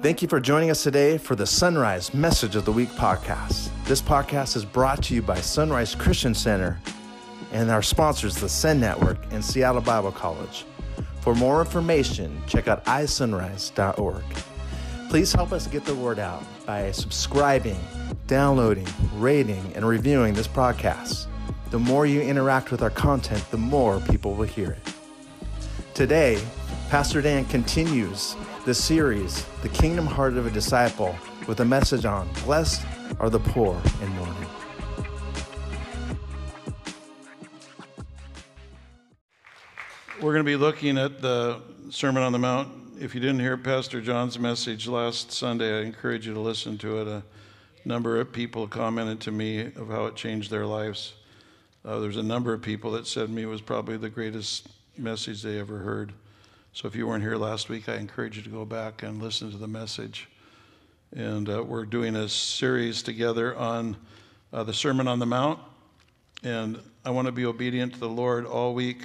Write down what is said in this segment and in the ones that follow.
Thank you for joining us today for the Sunrise Message of the Week podcast. This podcast is brought to you by Sunrise Christian Center and our sponsors, the Send Network and Seattle Bible College. For more information, check out isunrise.org. Please help us get the word out by subscribing, downloading, rating, and reviewing this podcast. The more you interact with our content, the more people will hear it. Today, Pastor Dan continues the series, The Kingdom Heart of a Disciple, with a message on Blessed are the poor in mourning. We're going to be looking at the Sermon on the Mount. If you didn't hear Pastor John's message last Sunday, I encourage you to listen to it. A number of people commented to me of how it changed their lives. Uh, there's a number of people that said to me it was probably the greatest message they ever heard. So if you weren't here last week, I encourage you to go back and listen to the message. And uh, we're doing a series together on uh, the Sermon on the Mount. And I want to be obedient to the Lord all week.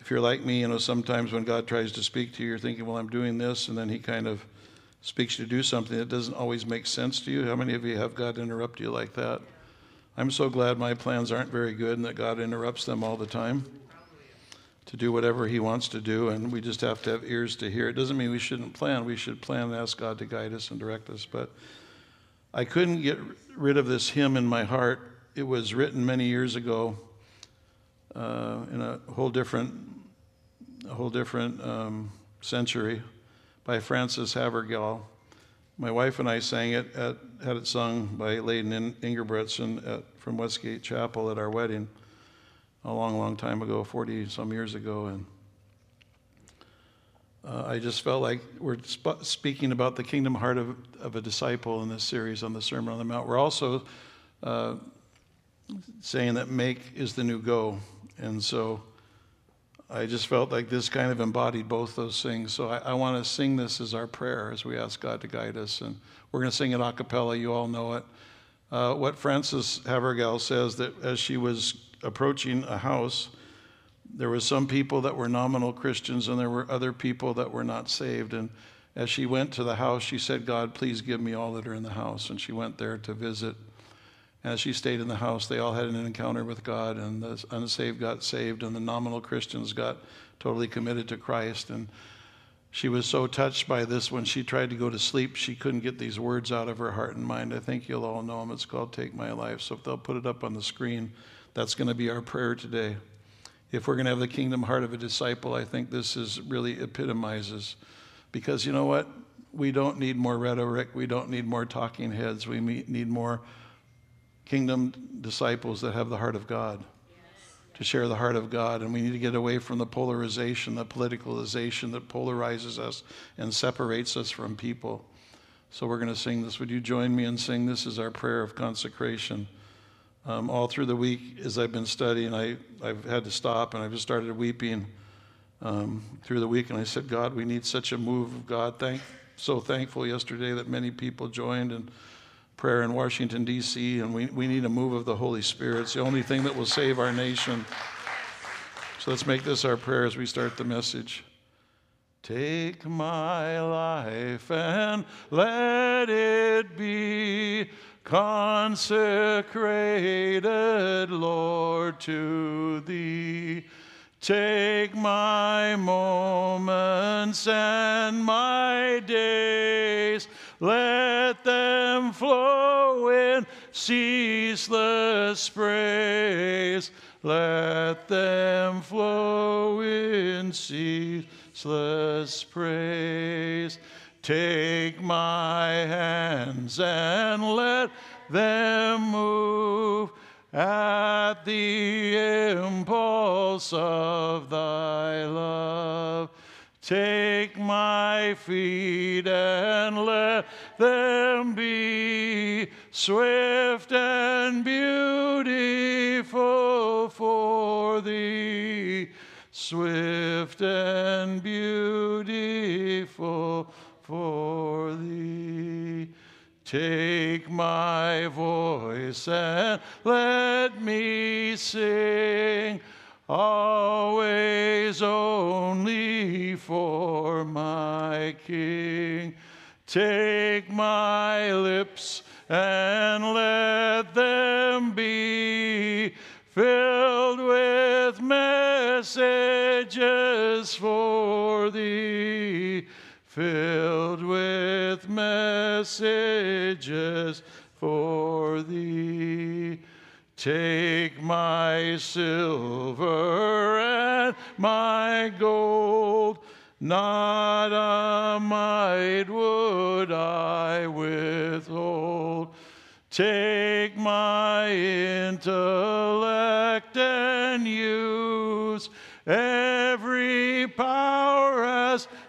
If you're like me, you know, sometimes when God tries to speak to you, you're thinking, well, I'm doing this, and then He kind of speaks you to do something that doesn't always make sense to you. How many of you have God interrupt you like that? I'm so glad my plans aren't very good and that God interrupts them all the time to do whatever he wants to do, and we just have to have ears to hear. It doesn't mean we shouldn't plan. We should plan and ask God to guide us and direct us. But I couldn't get rid of this hymn in my heart. It was written many years ago uh, in a whole different, a whole different um, century by Frances Havergal. My wife and I sang it, at, had it sung by Layden Ingerbretson from Westgate Chapel at our wedding a long, long time ago, 40 some years ago. And uh, I just felt like we're sp- speaking about the kingdom heart of, of a disciple in this series on the Sermon on the Mount. We're also uh, saying that make is the new go. And so I just felt like this kind of embodied both those things. So I, I want to sing this as our prayer as we ask God to guide us. And we're going to sing it a cappella. You all know it. Uh, what Frances Havergal says that as she was approaching a house, there were some people that were nominal Christians and there were other people that were not saved. And as she went to the house, she said, God, please give me all that are in the house. And she went there to visit. As she stayed in the house, they all had an encounter with God, and the unsaved got saved, and the nominal Christians got totally committed to Christ. And she was so touched by this when she tried to go to sleep, she couldn't get these words out of her heart and mind. I think you'll all know them. It's called Take My Life. So if they'll put it up on the screen, that's going to be our prayer today. If we're going to have the kingdom heart of a disciple, I think this is really epitomizes. Because you know what? We don't need more rhetoric. We don't need more talking heads. We need more kingdom disciples that have the heart of God to share the heart of God. And we need to get away from the polarization, the politicalization that polarizes us and separates us from people. So we're going to sing this. Would you join me in singing this as our prayer of consecration? Um, all through the week, as I've been studying, I, I've had to stop and I've just started weeping um, through the week. And I said, God, we need such a move of God. Thank, so thankful yesterday that many people joined in prayer in Washington, D.C., and we, we need a move of the Holy Spirit. It's the only thing that will save our nation. So let's make this our prayer as we start the message. Take my life and let it be consecrated, Lord, to thee. Take my moments and my days, let them flow in ceaseless praise. Let them flow in ceaseless praise. Take my hands and let them move at the impulse of thy love. Take my feet and let them be swift and beautiful for thee. Swift and beautiful for thee. Take my voice and let me sing, always only for my King. Take my lips and let them be filled with messages for thee, filled with messages for thee. Take my silver and my gold, not a mite would I withhold. Take my intellect and use every power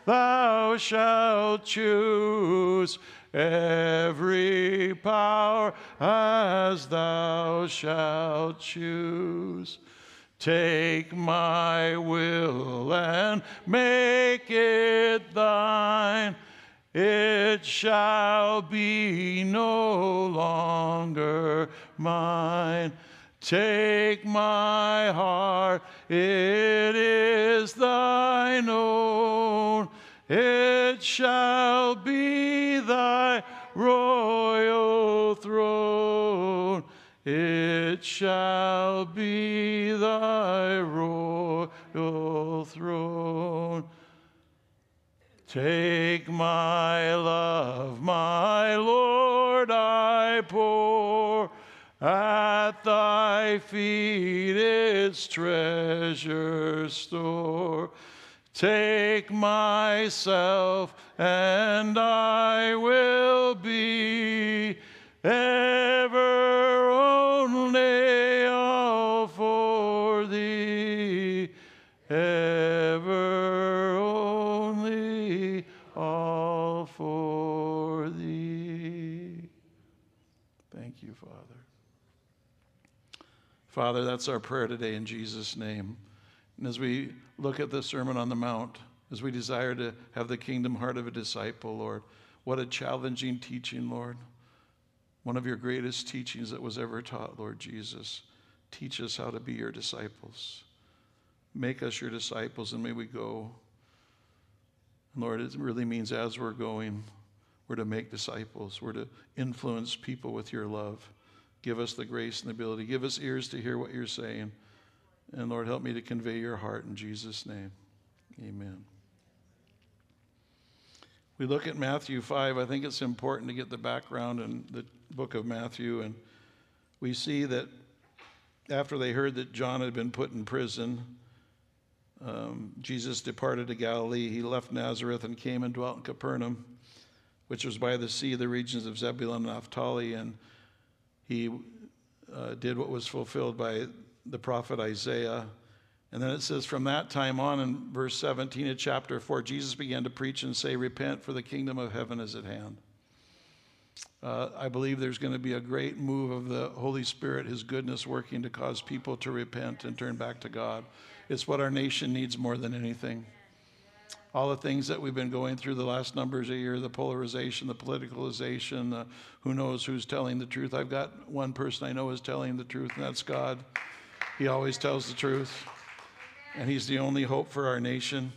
thou shalt choose every power as thou shalt choose. Take my will and make it thine. It shall be no longer mine. Take my heart, it is thine own. It shall be thy royal throne. It shall be thy royal throne. Take my love, my Lord, I pour at thy feet its treasure store. Take myself, and I will be that's our prayer today in Jesus' name. And as we look at the Sermon on the Mount, as we desire to have the kingdom heart of a disciple, Lord, what a challenging teaching, Lord. One of your greatest teachings that was ever taught, Lord Jesus. Teach us how to be your disciples. Make us your disciples, and may we go. Lord, it really means as we're going, we're to make disciples, we're to influence people with your love. Give us the grace and the ability. Give us ears to hear what you're saying. And Lord, help me to convey your heart in Jesus' name. Amen. We look at Matthew 5. I think it's important to get the background in the book of Matthew. And we see that after they heard that John had been put in prison, um, Jesus departed to Galilee. He left Nazareth and came and dwelt in Capernaum, which was by the sea, the regions of Zebulun and Naphtali. And he uh, did what was fulfilled by the prophet Isaiah. And then it says, from that time on, in verse 17 of chapter 4, Jesus began to preach and say, Repent, for the kingdom of heaven is at hand. Uh, I believe there's going to be a great move of the Holy Spirit, His goodness working to cause people to repent and turn back to God. It's what our nation needs more than anything. All the things that we've been going through the last numbers of year the polarization, the politicalization, uh, who knows who's telling the truth. I've got one person I know is telling the truth, and that's God. He always tells the truth, and He's the only hope for our nation.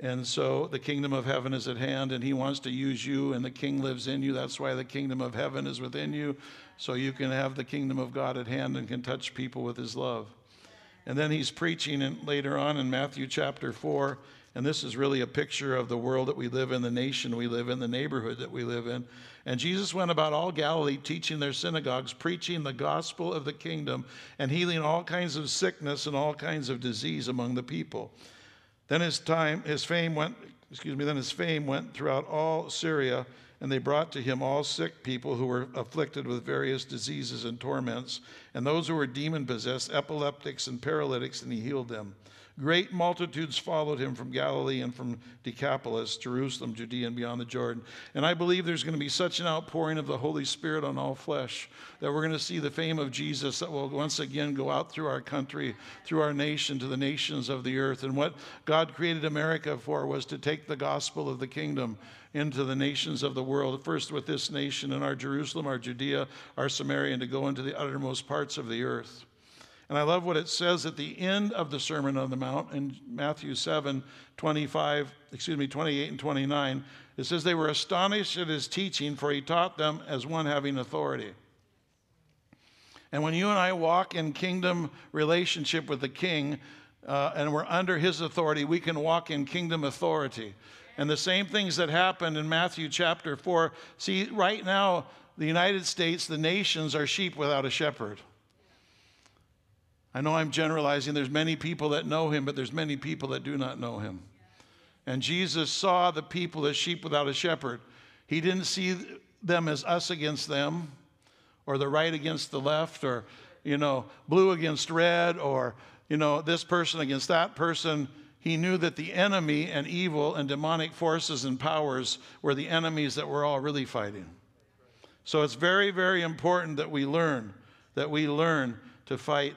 And so the kingdom of heaven is at hand, and He wants to use you, and the King lives in you. That's why the kingdom of heaven is within you, so you can have the kingdom of God at hand and can touch people with His love. And then He's preaching in, later on in Matthew chapter 4, and this is really a picture of the world that we live in, the nation we live in, the neighborhood that we live in. And Jesus went about all Galilee, teaching their synagogues, preaching the gospel of the kingdom, and healing all kinds of sickness and all kinds of disease among the people. Then his time, his fame went, excuse me, then his fame went throughout all Syria, and they brought to him all sick people who were afflicted with various diseases and torments, and those who were demon possessed, epileptics and paralytics, and he healed them. Great multitudes followed him from Galilee and from Decapolis, Jerusalem, Judea, and beyond the Jordan. And I believe there's going to be such an outpouring of the Holy Spirit on all flesh that we're going to see the fame of Jesus that will once again go out through our country, through our nation, to the nations of the earth. And what God created America for was to take the gospel of the kingdom into the nations of the world, first with this nation and our Jerusalem, our Judea, our Samaria, and to go into the uttermost parts of the earth. And I love what it says at the end of the Sermon on the Mount in Matthew 7 25, excuse me, 28 and 29. It says, They were astonished at his teaching, for he taught them as one having authority. And when you and I walk in kingdom relationship with the king uh, and we're under his authority, we can walk in kingdom authority. And the same things that happened in Matthew chapter 4. See, right now, the United States, the nations are sheep without a shepherd. I know I'm generalizing. There's many people that know him, but there's many people that do not know him. And Jesus saw the people as sheep without a shepherd. He didn't see them as us against them, or the right against the left, or, you know, blue against red, or, you know, this person against that person. He knew that the enemy and evil and demonic forces and powers were the enemies that we're all really fighting. So it's very, very important that we learn, that we learn to fight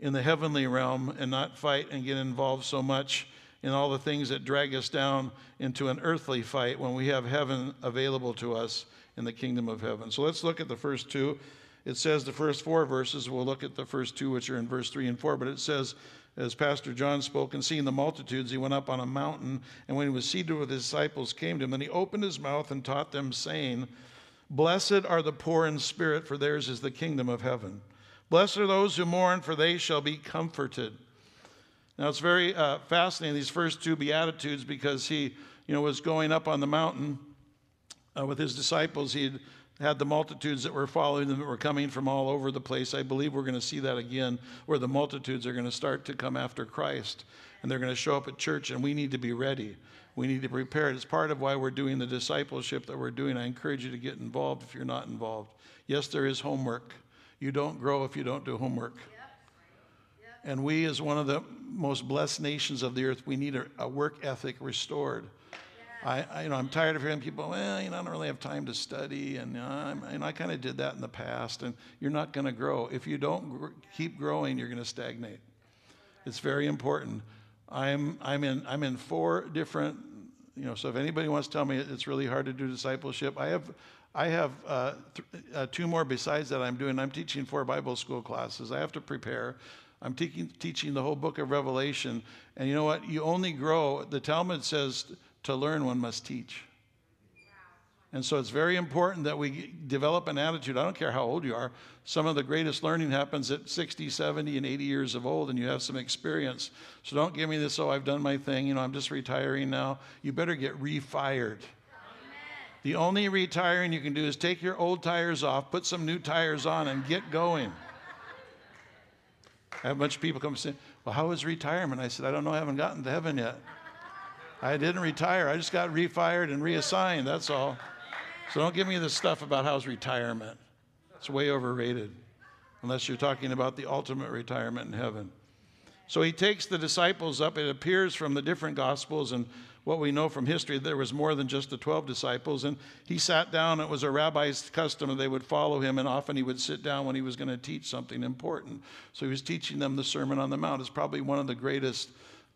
in the heavenly realm and not fight and get involved so much in all the things that drag us down into an earthly fight when we have heaven available to us in the kingdom of heaven. So let's look at the first two. It says the first four verses. We'll look at the first two, which are in verse three and four. But it says, as Pastor John spoke, and seeing the multitudes, he went up on a mountain. And when he was seated with his disciples, came to him. And he opened his mouth and taught them, saying, Blessed are the poor in spirit, for theirs is the kingdom of heaven. Blessed are those who mourn, for they shall be comforted. Now it's very uh, fascinating these first two beatitudes because he, you know, was going up on the mountain uh, with his disciples. He had the multitudes that were following them that were coming from all over the place. I believe we're going to see that again, where the multitudes are going to start to come after Christ, and they're going to show up at church, and we need to be ready. We need to prepare. It's part of why we're doing the discipleship that we're doing. I encourage you to get involved if you're not involved. Yes, there is homework. You don't grow if you don't do homework. And we, as one of the most blessed nations of the earth, we need a, a work ethic restored. I, I, you know, I'm tired of hearing people, well, you know, I don't really have time to study, and uh, you know, and I kind of did that in the past, and you're not going to grow. If you don't gr- keep growing, you're going to stagnate. It's very important. I'm, I'm, in, I'm in four different, you know, so if anybody wants to tell me it's really hard to do discipleship, I have I have uh, th- uh, two more besides that I'm doing. I'm teaching four Bible school classes. I have to prepare. I'm te- teaching the whole book of Revelation. And you know what? You only grow, the Talmud says, to learn, one must teach. And so it's very important that we develop an attitude. I don't care how old you are. Some of the greatest learning happens at 60, 70, and 80 years of old, and you have some experience. So don't give me this, oh, I've done my thing, you know, I'm just retiring now. You better get refired. The only retiring you can do is take your old tires off, put some new tires on, and get going. I have a bunch of people come and say, Well, how was retirement? I said, I don't know, I haven't gotten to heaven yet. I didn't retire, I just got refired and reassigned, that's all. So don't give me this stuff about how's retirement. It's way overrated, unless you're talking about the ultimate retirement in heaven. So he takes the disciples up. It appears from the different gospels and what we know from history, there was more than just the 12 disciples. And he sat down. It was a rabbi's custom, and they would follow him, and often he would sit down when he was going to teach something important. So he was teaching them the Sermon on the Mount. It's probably one of the greatest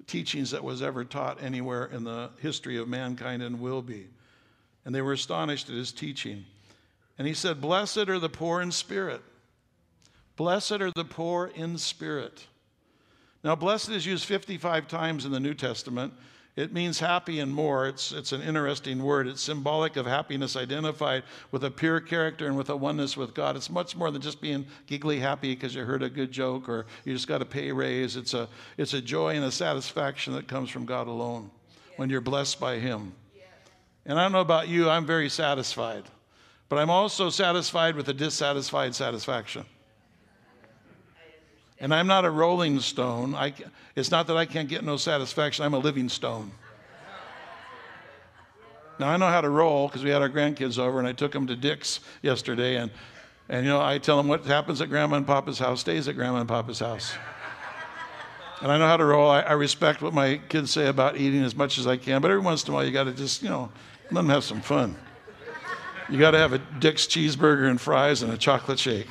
teachings that was ever taught anywhere in the history of mankind and will be. And they were astonished at his teaching. And he said, Blessed are the poor in spirit. Blessed are the poor in spirit. Now, blessed is used 55 times in the New Testament. It means happy and more. It's, it's an interesting word. It's symbolic of happiness identified with a pure character and with a oneness with God. It's much more than just being giggly happy because you heard a good joke or you just got a pay raise. It's a, it's a joy and a satisfaction that comes from God alone when you're blessed by Him. And I don't know about you, I'm very satisfied. But I'm also satisfied with a dissatisfied satisfaction. And I'm not a rolling stone. I, it's not that I can't get no satisfaction. I'm a living stone. Now, I know how to roll because we had our grandkids over and I took them to Dick's yesterday. And, and, you know, I tell them what happens at grandma and papa's house stays at grandma and papa's house. And I know how to roll. I, I respect what my kids say about eating as much as I can. But every once in a while, you got to just, you know, let them have some fun. You got to have a Dick's cheeseburger and fries and a chocolate shake.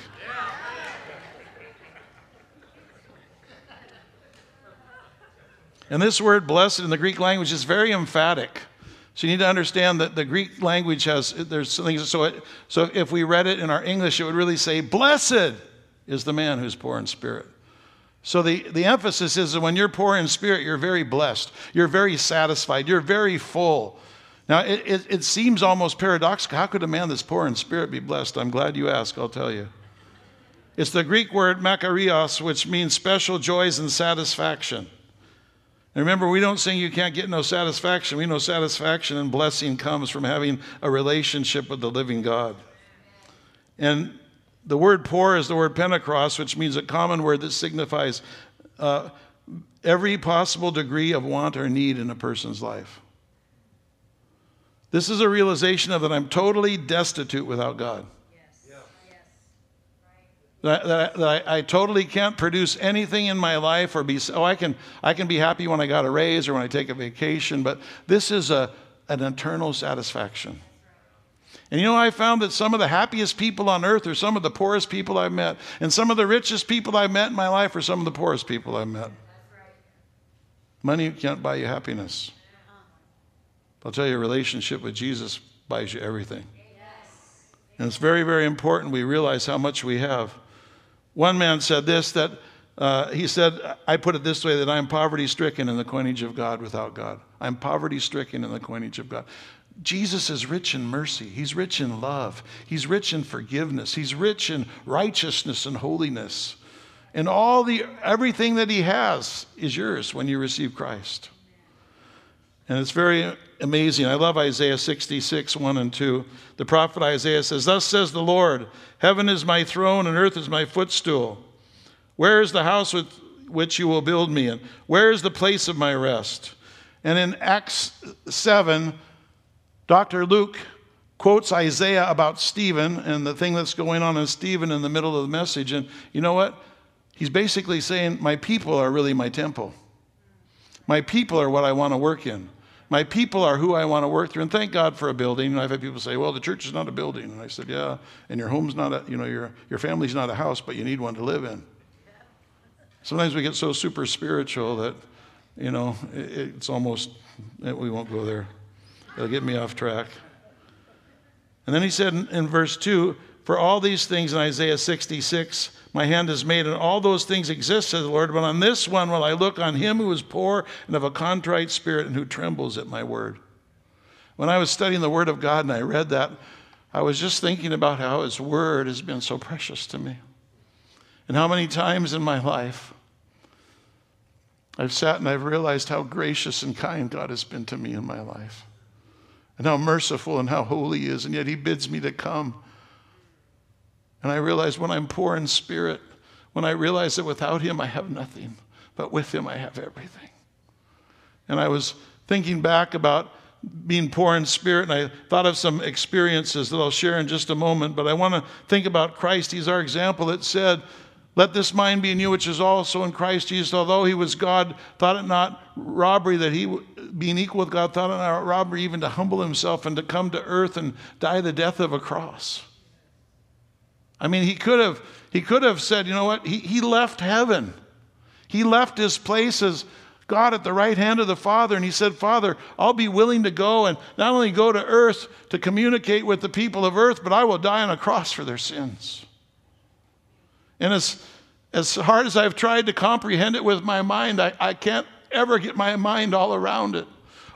And this word blessed in the Greek language is very emphatic. So you need to understand that the Greek language has, there's things, so, it, so if we read it in our English, it would really say, Blessed is the man who's poor in spirit. So the, the emphasis is that when you're poor in spirit, you're very blessed. You're very satisfied. You're very full. Now, it, it, it, seems almost paradoxical. How could a man that's poor in spirit be blessed? I'm glad you asked, I'll tell you. It's the Greek word makarios, which means special joys and satisfaction. And remember, we don't sing you can't get no satisfaction. We know satisfaction and blessing comes from having a relationship with the living God. And the word poor is the word pentecost, which means a common word that signifies uh, every possible degree of want or need in a person's life. This is a realization of that I'm totally destitute without God. That, that, that I, I, totally can't produce anything in my life or be, oh, I can, I can be happy when I got a raise or when I take a vacation, but this is a, an eternal satisfaction. And you know, I found that some of the happiest people on earth are some of the poorest people I've met. And some of the richest people I've met in my life are some of the poorest people I've met. Money can't buy you happiness. I'll tell you, a relationship with Jesus buys you everything. And it's very, very important we realize how much we have. One man said this that uh, he said, I put it this way that I'm poverty stricken in the coinage of God without God. I'm poverty stricken in the coinage of God. Jesus is rich in mercy. He's rich in love. He's rich in forgiveness. He's rich in righteousness and holiness. And all the everything that he has is yours when you receive Christ. And it's very amazing. I love Isaiah 66, 1 and 2. The prophet Isaiah says, Thus says the Lord, Heaven is my throne and earth is my footstool. Where is the house with which you will build me in? Where is the place of my rest? And in Acts 7, Dr. Luke quotes Isaiah about Stephen and the thing that's going on in Stephen in the middle of the message. And you know what? He's basically saying, My people are really my temple. My people are what I want to work in. My people are who I want to work through. And thank God for a building. And I've had people say, well, the church is not a building. And I said, yeah, and your home's not a, you know, your, your family's not a house, but you need one to live in. Sometimes we get so super spiritual that, you know, it, it's almost, eh, we won't go there. It'll get me off track. And then he said in, in verse 2 For all these things in Isaiah 66, my hand is made, and all those things exist, says the Lord. But on this one will I look on him who is poor and of a contrite spirit and who trembles at my word. When I was studying the Word of God and I read that, I was just thinking about how His Word has been so precious to me. And how many times in my life I've sat and I've realized how gracious and kind God has been to me in my life and how merciful and how holy He is, and yet He bids me to come. And I realize when I'm poor in spirit, when I realize that without Him I have nothing, but with Him I have everything. And I was thinking back about being poor in spirit, and I thought of some experiences that I'll share in just a moment, but I want to think about Christ. He's our example that said, let this mind be in you, which is also in Christ Jesus. Although he was God, thought it not robbery that he, being equal with God, thought it not robbery even to humble himself and to come to earth and die the death of a cross. I mean, he could have, he could have said, you know what? He, he left heaven. He left his place as God at the right hand of the Father, and he said, Father, I'll be willing to go and not only go to earth to communicate with the people of earth, but I will die on a cross for their sins. And as, as hard as I've tried to comprehend it with my mind, I, I can't ever get my mind all around it.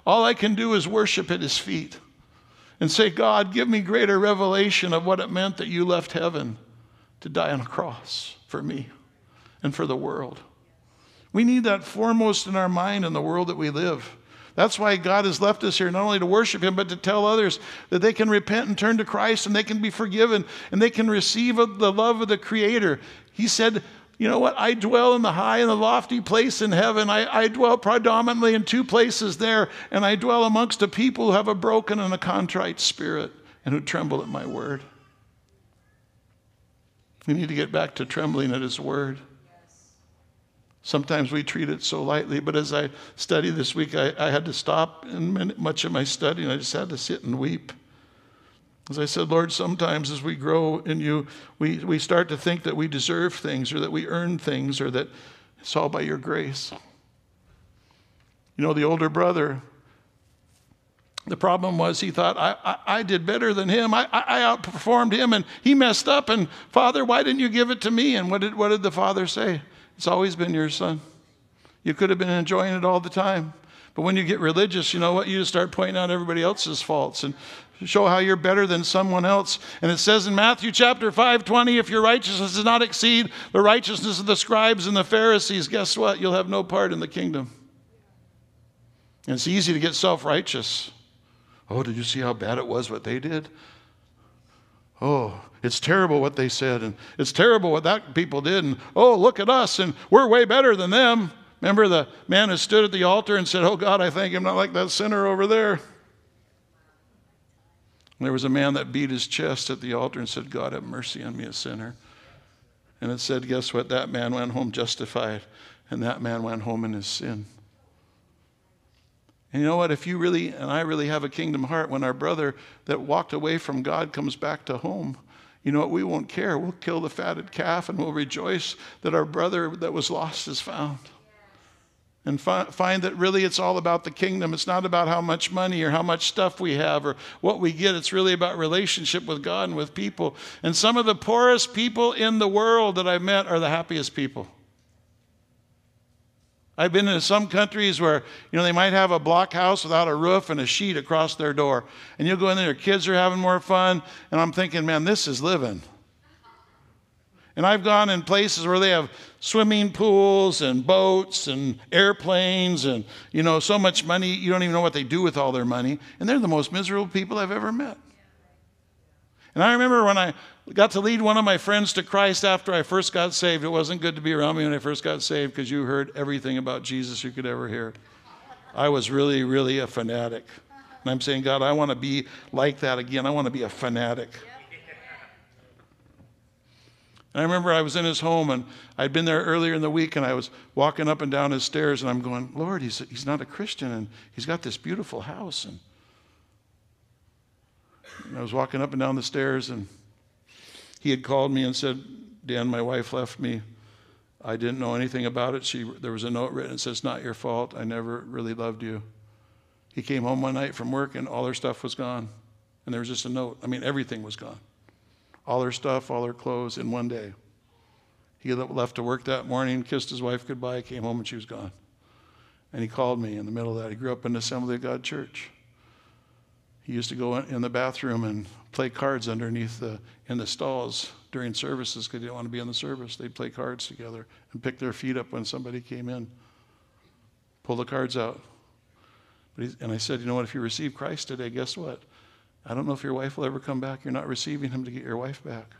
All I can do is worship at his feet and say, God, give me greater revelation of what it meant that you left heaven to die on a cross for me and for the world. We need that foremost in our mind in the world that we live. That's why God has left us here, not only to worship Him, but to tell others that they can repent and turn to Christ and they can be forgiven and they can receive the love of the Creator. He said, You know what? I dwell in the high and the lofty place in heaven. I, I dwell predominantly in two places there, and I dwell amongst a people who have a broken and a contrite spirit and who tremble at my word. We need to get back to trembling at His word. Sometimes we treat it so lightly, but as I studied this week, I, I had to stop in much of my study and I just had to sit and weep. As I said, Lord, sometimes as we grow in you, we, we start to think that we deserve things or that we earn things or that it's all by your grace. You know, the older brother, the problem was he thought, I, I, I did better than him. I, I, outperformed him and he messed up. And Father, why didn't you give it to me? And what did, what did the father say? It's always been your son. You could have been enjoying it all the time. But when you get religious, you know what? You just start pointing out everybody else's faults and show how you're better than someone else. And it says in Matthew chapter 5 20, if your righteousness does not exceed the righteousness of the scribes and the Pharisees, guess what? You'll have no part in the kingdom. And it's easy to get self righteous. Oh, did you see how bad it was what they did? Oh, it's terrible what they said, and it's terrible what that people did, and oh, look at us, and we're way better than them. Remember the man who stood at the altar and said, Oh God, I thank him not like that sinner over there. And there was a man that beat his chest at the altar and said, God, have mercy on me, a sinner. And it said, Guess what? That man went home justified, and that man went home in his sin. And you know what? If you really and I really have a kingdom heart, when our brother that walked away from God comes back to home, you know what? We won't care. We'll kill the fatted calf and we'll rejoice that our brother that was lost is found. And fi- find that really it's all about the kingdom. It's not about how much money or how much stuff we have or what we get. It's really about relationship with God and with people. And some of the poorest people in the world that I've met are the happiest people. I've been in some countries where, you know, they might have a block house without a roof and a sheet across their door. And you'll go in there, your kids are having more fun. And I'm thinking, man, this is living. And I've gone in places where they have swimming pools and boats and airplanes and, you know, so much money, you don't even know what they do with all their money. And they're the most miserable people I've ever met. And I remember when I got to lead one of my friends to Christ after I first got saved. It wasn't good to be around me when I first got saved because you heard everything about Jesus you could ever hear. I was really, really a fanatic. And I'm saying, God, I want to be like that again. I want to be a fanatic. And I remember I was in his home and I'd been there earlier in the week and I was walking up and down his stairs and I'm going, Lord, he's, he's not a Christian and he's got this beautiful house. And, and I was walking up and down the stairs and he had called me and said, Dan, my wife left me. I didn't know anything about it. She, there was a note written that says, Not your fault. I never really loved you. He came home one night from work and all her stuff was gone. And there was just a note. I mean, everything was gone. All her stuff, all her clothes in one day. He left to work that morning, kissed his wife goodbye, came home, and she was gone. And he called me in the middle of that. He grew up in Assembly of God church. He used to go in the bathroom and play cards underneath the in the stalls during services because they didn't want to be in the service. They'd play cards together and pick their feet up when somebody came in. Pull the cards out. and I said, you know what? If you receive Christ today, guess what? I don't know if your wife will ever come back. You're not receiving him to get your wife back.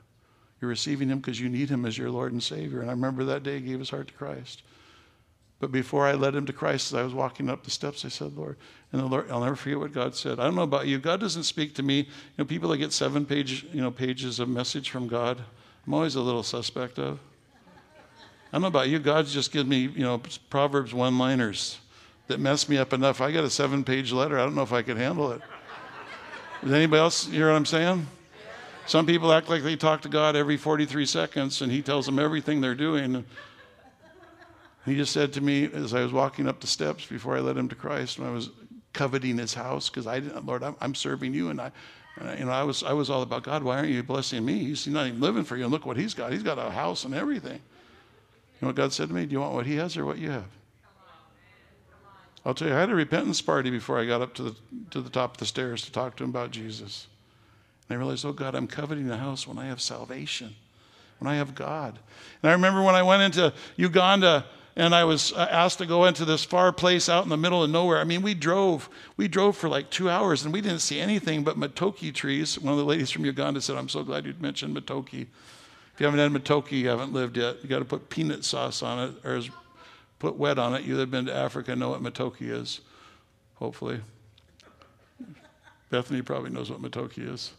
You're receiving him because you need him as your Lord and Savior. And I remember that day he gave his heart to Christ. But before I led him to Christ, as I was walking up the steps, I said, Lord, and the Lord, I'll never forget what God said. I don't know about you. God doesn't speak to me. You know, people that get seven page, you know, pages of message from God, I'm always a little suspect of. I don't know about you. God just gives me, you know, Proverbs one liners that mess me up enough. I got a seven page letter. I don't know if I could handle it. Does anybody else hear what I'm saying? Some people act like they talk to God every 43 seconds and He tells them everything they're doing. He just said to me as I was walking up the steps before I led him to Christ, when I was coveting his house, because I didn't, Lord, I'm, I'm, serving you, and I, and you know, I was, I was all about God. Why aren't you blessing me? He's not even living for you. And look what he's got. He's got a house and everything. You know what God said to me? Do you want what he has or what you have? I'll tell you, I had a repentance party before I got up to the, to the top of the stairs to talk to him about Jesus. And I realized, oh God, I'm coveting a house when I have salvation, when I have God. And I remember when I went into Uganda and I was uh, asked to go into this far place out in the middle of nowhere. I mean, we drove, we drove for like two hours and we didn't see anything but matooke trees. One of the ladies from Uganda said, I'm so glad you mentioned matooke. If you haven't had matooke, you haven't lived yet. You got to put peanut sauce on it or put wet on it. You that have been to Africa know what Matooke is, hopefully. Bethany probably knows what Matooke is.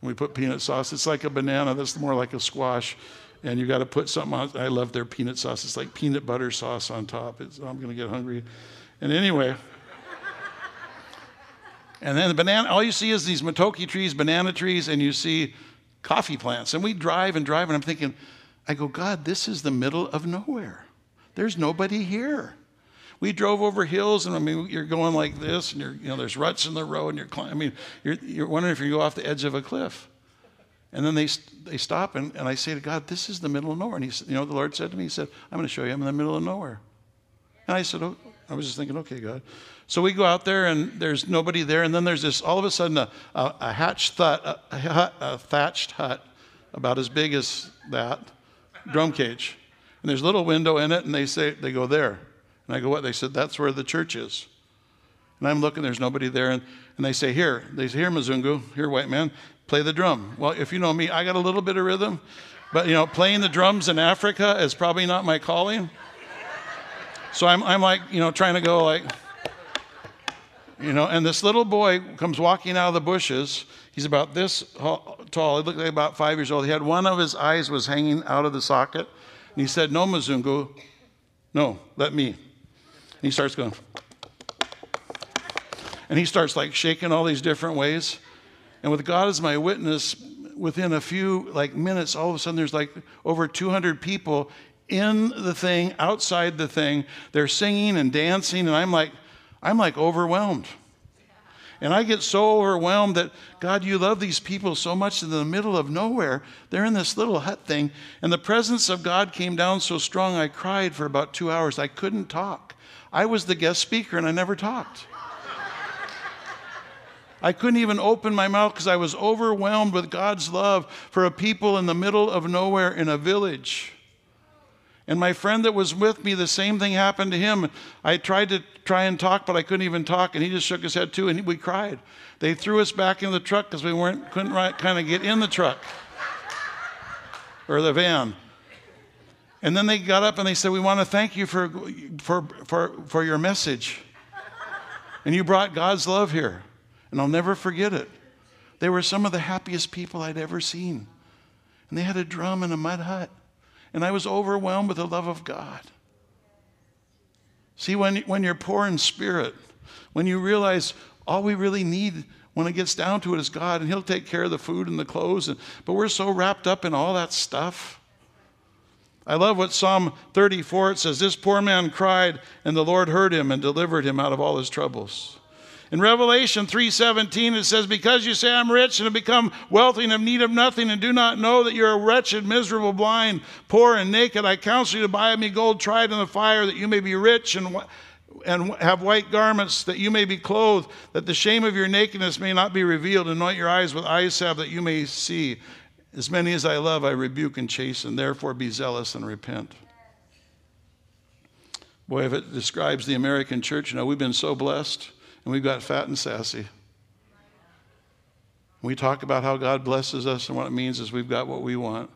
we put peanut sauce. It's like a banana that's more like a squash and you got to put something on. I love their peanut sauce. It's like peanut butter sauce on top. It's, I'm going to get hungry. And anyway, and then the banana, all you see is these Matooke trees, banana trees, and you see coffee plants. And we drive and drive, and I'm thinking, I go, God, this is the middle of nowhere. There's nobody here. We drove over hills, and I mean, you're going like this, and you're, you know, there's ruts in the road, and you're climbing. I mean, you're, you're wondering if you go off the edge of a cliff. And then they, they stop, and, and I say to God, This is the middle of nowhere. And he said, You know, the Lord said to me, He said, I'm going to show you I'm in the middle of nowhere. And I said, Oh, I was just thinking, okay, God. So we go out there, and there's nobody there. And then there's this, all of a sudden, a, a, a, hatched, hut, a, hut, a thatched hut about as big as that, drum cage. And there's a little window in it, and they say, they go there. And I go, what? They said, that's where the church is. And I'm looking, there's nobody there. And, and they say, here. They say, here, Mzungu, here, white man, play the drum. Well, if you know me, I got a little bit of rhythm. But, you know, playing the drums in Africa is probably not my calling. So I'm, I'm like, you know, trying to go like, you know, and this little boy comes walking out of the bushes. He's about this tall. He looked like about five years old. He had one of his eyes was hanging out of the socket. And he said, No, Mzungu, no, let me. And he starts going. And he starts like shaking all these different ways. And with God as my witness, within a few like minutes, all of a sudden there's like over 200 people in the thing, outside the thing. They're singing and dancing, and I'm like, I'm like overwhelmed. And I get so overwhelmed that, God, you love these people so much in the middle of nowhere. They're in this little hut thing. And the presence of God came down so strong, I cried for about two hours. I couldn't talk. I was the guest speaker and I never talked. I couldn't even open my mouth because I was overwhelmed with God's love for a people in the middle of nowhere in a village. And my friend that was with me, the same thing happened to him. I tried to try and talk, but I couldn't even talk, and he just shook his head too, and we cried. They threw us back in the truck because we weren't couldn't right, kind of get in the truck or the van. And then they got up and they said, "We want to thank you for for for for your message, and you brought God's love here." And I'll never forget it. They were some of the happiest people I'd ever seen, and they had a drum and a mud hut. And I was overwhelmed with the love of God. See, when, when you're poor in spirit, when you realize all we really need when it gets down to it is God, and He'll take care of the food and the clothes, and, but we're so wrapped up in all that stuff. I love what Psalm 34 it says, This poor man cried, and the Lord heard him and delivered him out of all his troubles. In Revelation 3:17 it says because you say I'm rich and have become wealthy and have need of nothing and do not know that you're a wretched, miserable, blind, poor and naked, I counsel you to buy me gold tried in the fire that you may be rich and and have white garments that you may be clothed, that the shame of your nakedness may not be revealed, anoint your eyes with eye salve that you may see. As many as I love, I rebuke and chasten. Therefore, be zealous and repent. Boy, if it describes the American church, you know, we've been so blessed and we've got fat and sassy. We talk about how God blesses us, and what it means is we've got what we want.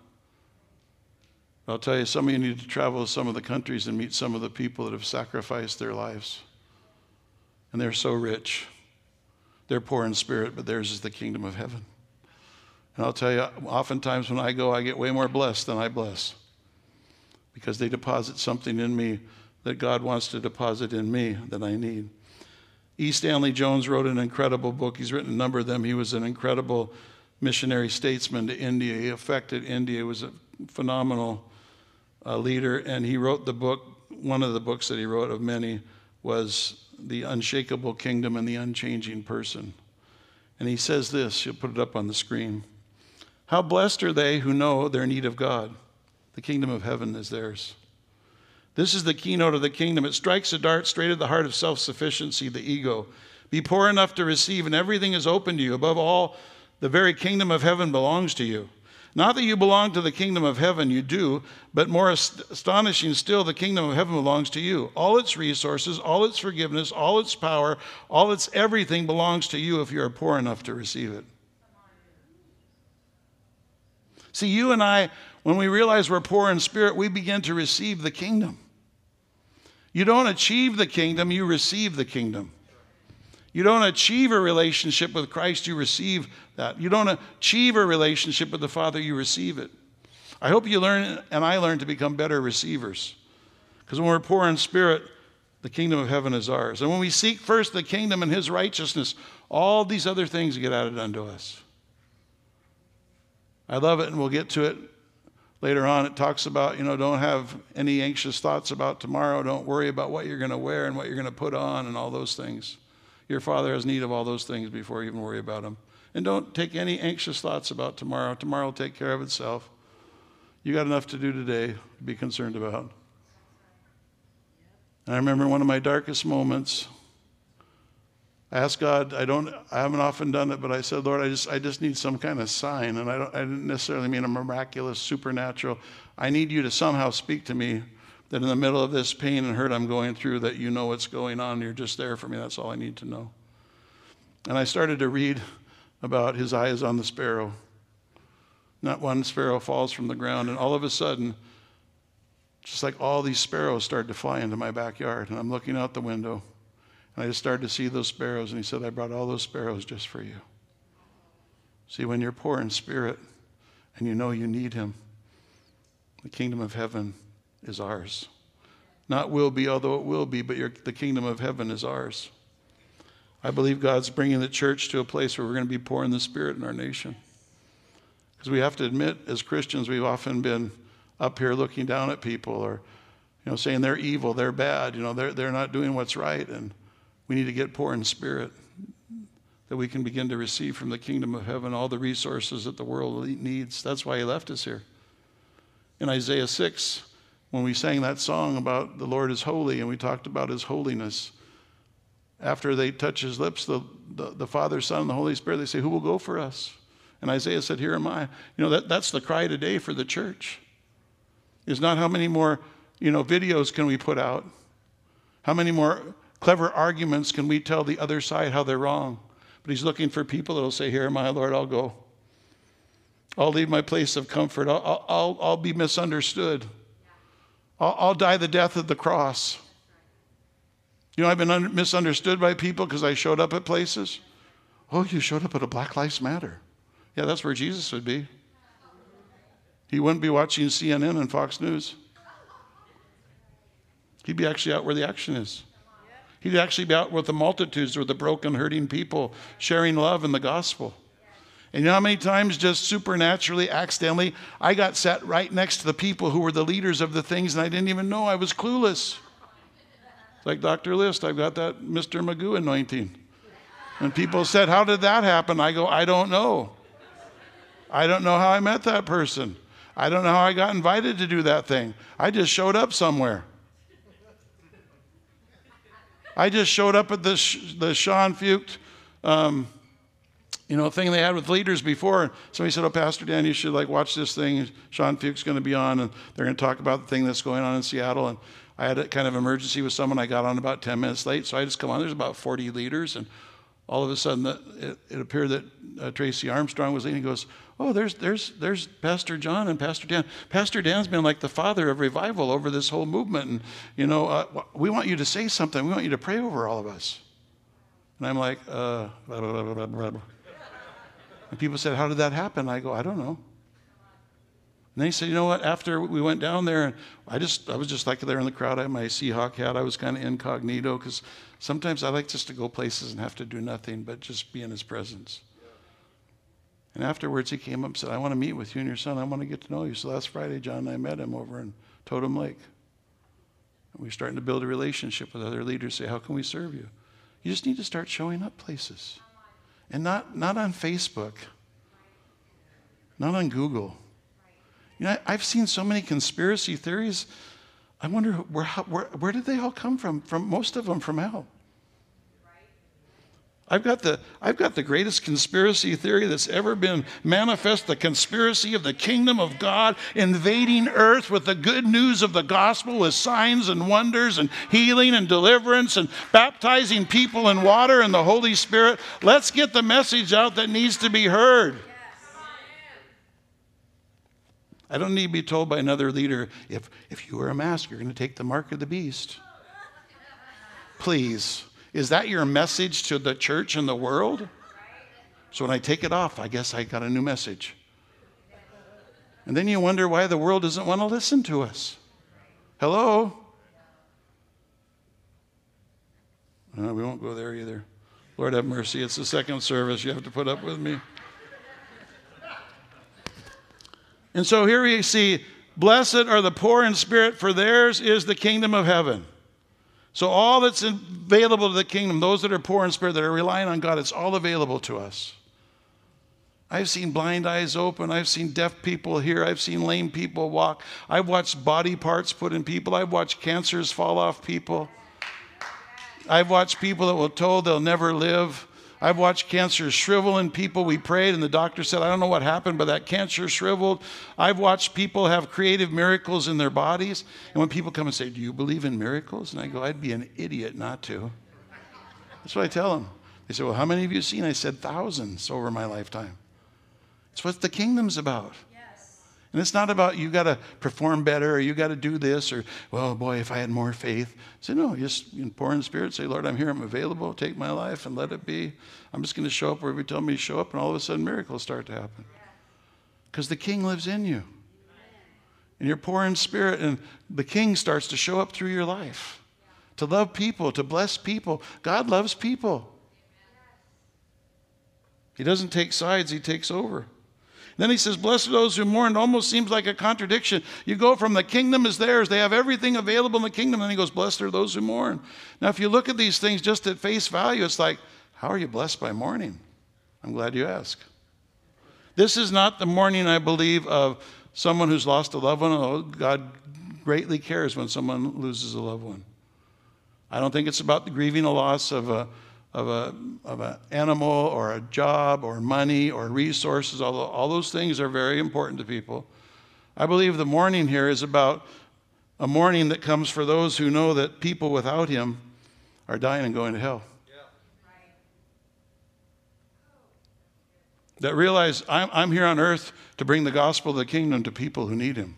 I'll tell you, some of you need to travel to some of the countries and meet some of the people that have sacrificed their lives. And they're so rich. They're poor in spirit, but theirs is the kingdom of heaven. And I'll tell you, oftentimes when I go, I get way more blessed than I bless because they deposit something in me that God wants to deposit in me that I need. E. Stanley Jones wrote an incredible book. He's written a number of them. He was an incredible missionary statesman to India. He affected India. He was a phenomenal uh, leader. And he wrote the book, one of the books that he wrote of many was The Unshakable Kingdom and the Unchanging Person. And he says this, you'll put it up on the screen. How blessed are they who know their need of God? The kingdom of heaven is theirs. This is the keynote of the kingdom. It strikes a dart straight at the heart of self sufficiency, the ego. Be poor enough to receive, and everything is open to you. Above all, the very kingdom of heaven belongs to you. Not that you belong to the kingdom of heaven, you do, but more astonishing still, the kingdom of heaven belongs to you. All its resources, all its forgiveness, all its power, all its everything belongs to you if you are poor enough to receive it. See, you and I, when we realize we're poor in spirit, we begin to receive the kingdom. You don't achieve the kingdom, you receive the kingdom. You don't achieve a relationship with Christ, you receive that. You don't achieve a relationship with the Father, you receive it. I hope you learn and I learn to become better receivers. Because when we're poor in spirit, the kingdom of heaven is ours. And when we seek first the kingdom and his righteousness, all these other things get added unto us. I love it, and we'll get to it Later on, it talks about, you know, don't have any anxious thoughts about tomorrow. Don't worry about what you're going to wear and what you're going to put on and all those things. Your Father has need of all those things before you even worry about them. And don't take any anxious thoughts about tomorrow. Tomorrow will take care of itself. You got enough to do today to be concerned about. And I remember one of my darkest moments. I asked God, I don't I haven't often done it, but I said, Lord, I just I just need some kind of sign. And I don't I didn't necessarily mean a miraculous, supernatural. I need you to somehow speak to me that in the middle of this pain and hurt I'm going through, that you know what's going on. You're just there for me. That's all I need to know. And I started to read about his eyes on the sparrow. Not one sparrow falls from the ground, and all of a sudden, just like all these sparrows started to fly into my backyard. And I'm looking out the window, and I just started to see those sparrows. And he said, I brought all those sparrows just for you. See, when you're poor in spirit and you know you need him, the kingdom of heaven is ours. Not will be, although it will be, but the kingdom of heaven is ours. I believe God's bringing the church to a place where we're going to be poor in the spirit in our nation. Because we have to admit, as Christians, we've often been up here looking down at people or you know, saying they're evil, they're bad, you know, they're, they're not doing what's right. And we need to get poor in spirit that we can begin to receive from the kingdom of heaven all the resources that the world needs. That's why he left us here. In Isaiah 6, when we sang that song about the Lord is holy and we talked about his holiness, after they touch his lips, the, the, the, Father, Son, and the Holy Spirit, they say, Who will go for us? And Isaiah said, Here am I. You know, that, that's the cry today for the church. Is not how many more, you know, videos can we put out? How many more clever arguments can we tell the other side how they're wrong? But he's looking for people that'll say, Here I, Lord, I'll go. I'll leave my place of comfort. I'll, I'll, I'll be misunderstood. I'll, I'll die the death of the cross. You know, I've been un- misunderstood by people because I showed up at places. Oh, you showed up at a Black Lives Matter. Yeah, that's where Jesus would be. He wouldn't be watching CNN and Fox News. He'd be actually out where the action is. He'd actually be out with the multitudes, with the broken, hurting people, sharing love and the gospel. And you know how many times, just supernaturally, accidentally, I got sat right next to the people who were the leaders of the things, and I didn't even know I was clueless. Like Dr. List, I've got that Mr. Magoo anointing. And people said, How did that happen? I go, I don't know. I don't know how I met that person. I don't know how I got invited to do that thing. I just showed up somewhere. I just showed up at the, the Sean Feucht, um, you know, thing they had with leaders before. Somebody said, "Oh, Pastor Dan, you should like watch this thing. Sean Feucht going to be on, and they're going to talk about the thing that's going on in Seattle." And I had a kind of emergency with someone. I got on about 10 minutes late, so I just come on. There's about 40 leaders, and all of a sudden it, it, appeared that uh, Tracy Armstrong was leading. He goes, "Oh, there's there's there's Pastor John and Pastor Dan. Pastor Dan's been like the father of revival over this whole movement, and you know, uh, we want you to say something. We want you to pray over all of us." And I'm like, uh, blah, blah, blah, and people said, "How did that happen?" I go, "I don't know." And they said, you know what? After we went down there, and I just I was just like there in the crowd. I had my Seahawk hat. I was kind of incognito because sometimes I like just to go places and have to do nothing but just be in his presence. And afterwards, he came up and said, I want to meet with you and your son. I want to get to know you. So last Friday, John and I met him over in Totem Lake. And we're starting to build a relationship with other leaders. Say, how can we serve you? You just need to start showing up places. And not, not on Facebook, not on Google you know, I've seen so many conspiracy theories. I wonder where, where, where did they all come from? From most of them from hell. I've got, the, I've got the greatest conspiracy theory that's ever been manifest the conspiracy of the kingdom of God invading earth with the good news of the gospel with signs and wonders and healing and deliverance and baptizing people in water and the Holy Spirit. Let's get the message out that needs to be heard. I don't need to be told by another leader if, if you wear a mask, you're going to take the mark of the beast. Please. Is that your message to the church and the world? So when I take it off, I guess I got a new message. And then you wonder why the world doesn't want to listen to us. Hello? No, we won't go there either. Lord have mercy. It's the second service. You have to put up with me. And so here we see, blessed are the poor in spirit, for theirs is the kingdom of heaven. So, all that's available to the kingdom, those that are poor in spirit, that are relying on God, it's all available to us. I've seen blind eyes open. I've seen deaf people hear. I've seen lame people walk. I've watched body parts put in people. I've watched cancers fall off people. I've watched people that were told they'll never live. I've watched cancer shrivel in people. We prayed, and the doctor said, I don't know what happened, but that cancer shriveled. I've watched people have creative miracles in their bodies. And when people come and say, Do you believe in miracles? And I go, I'd be an idiot not to. That's what I tell them. They say, Well, how many have you seen? I said, Thousands over my lifetime. It's what the kingdom's about. And it's not about you got to perform better or you got to do this or, well, boy, if I had more faith. Say, no, just in poor in spirit, say, Lord, I'm here, I'm available, take my life and let it be. I'm just going to show up wherever you tell me to show up, and all of a sudden miracles start to happen. Because the king lives in you. And you're poor in spirit, and the king starts to show up through your life. To love people, to bless people. God loves people. He doesn't take sides, he takes over. Then he says, Blessed are those who mourn. It almost seems like a contradiction. You go from the kingdom is theirs, they have everything available in the kingdom. And then he goes, Blessed are those who mourn. Now, if you look at these things just at face value, it's like, How are you blessed by mourning? I'm glad you ask. This is not the mourning, I believe, of someone who's lost a loved one. Oh, God greatly cares when someone loses a loved one. I don't think it's about the grieving a loss of a of a of an animal or a job or money or resources, although all those things are very important to people. I believe the mourning here is about a mourning that comes for those who know that people without him are dying and going to hell. That realize I'm, I'm here on earth to bring the gospel of the kingdom to people who need him.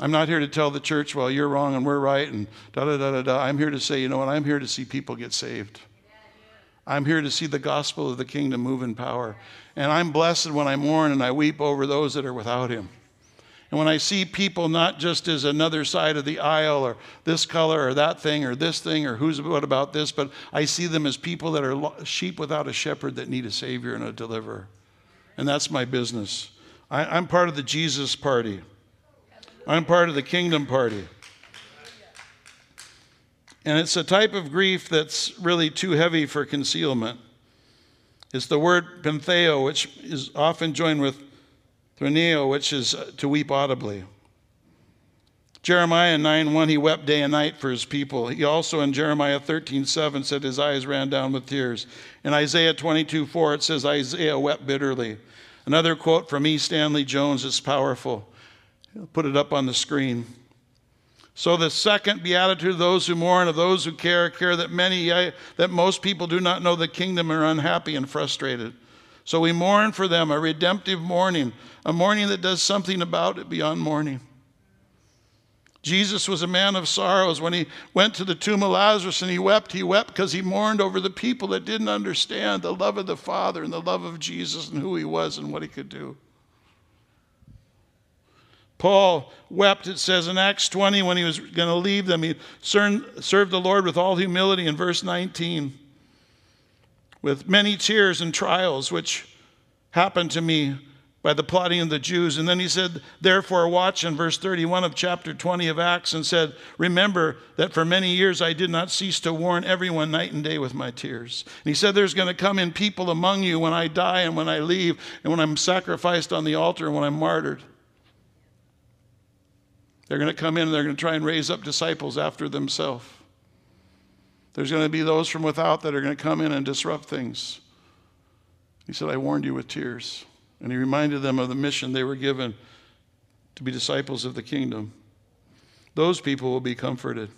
I'm not here to tell the church, well, you're wrong and we're right, and da da da da da. I'm here to say, you know what? I'm here to see people get saved. I'm here to see the gospel of the kingdom move in power. And I'm blessed when I mourn and I weep over those that are without him. And when I see people not just as another side of the aisle or this color or that thing or this thing or who's what about this, but I see them as people that are sheep without a shepherd that need a savior and a deliverer. And that's my business. I, am part of the Jesus party. I'm part of the kingdom party. And it's a type of grief that's really too heavy for concealment. It's the word pentheo, which is often joined with threneo, which is uh, to weep audibly. Jeremiah 9 1, he wept day and night for his people. He also in Jeremiah 13 7 said his eyes ran down with tears. In Isaiah 22 4, it says Isaiah wept bitterly. Another quote from E. Stanley Jones is powerful. I'll put it up on the screen. So the second beatitude of those who mourn, of those who care, care that many, uh, that most people do not know the kingdom are unhappy and frustrated. So we mourn for them, a redemptive mourning, a mourning that does something about it beyond mourning. Jesus was a man of sorrows. When he went to the tomb of Lazarus and he wept, he wept because he mourned over the people that didn't understand the love of the Father and the love of Jesus and who he was and what he could do. Paul wept, it says in Acts 20, when he was going to leave them. He served the Lord with all humility in verse 19, with many tears and trials, which happened to me by the plotting of the Jews. And then he said, Therefore, watch in verse 31 of chapter 20 of Acts and said, Remember that for many years I did not cease to warn everyone night and day with my tears. And he said, There's going to come in people among you when I die and when I leave and when I'm sacrificed on the altar and when I'm martyred. They're going to come in and they're going to try and raise up disciples after themselves. There's going to be those from without that are going to come in and disrupt things. He said, I warned you with tears. And he reminded them of the mission they were given to be disciples of the kingdom. Those people will be comforted.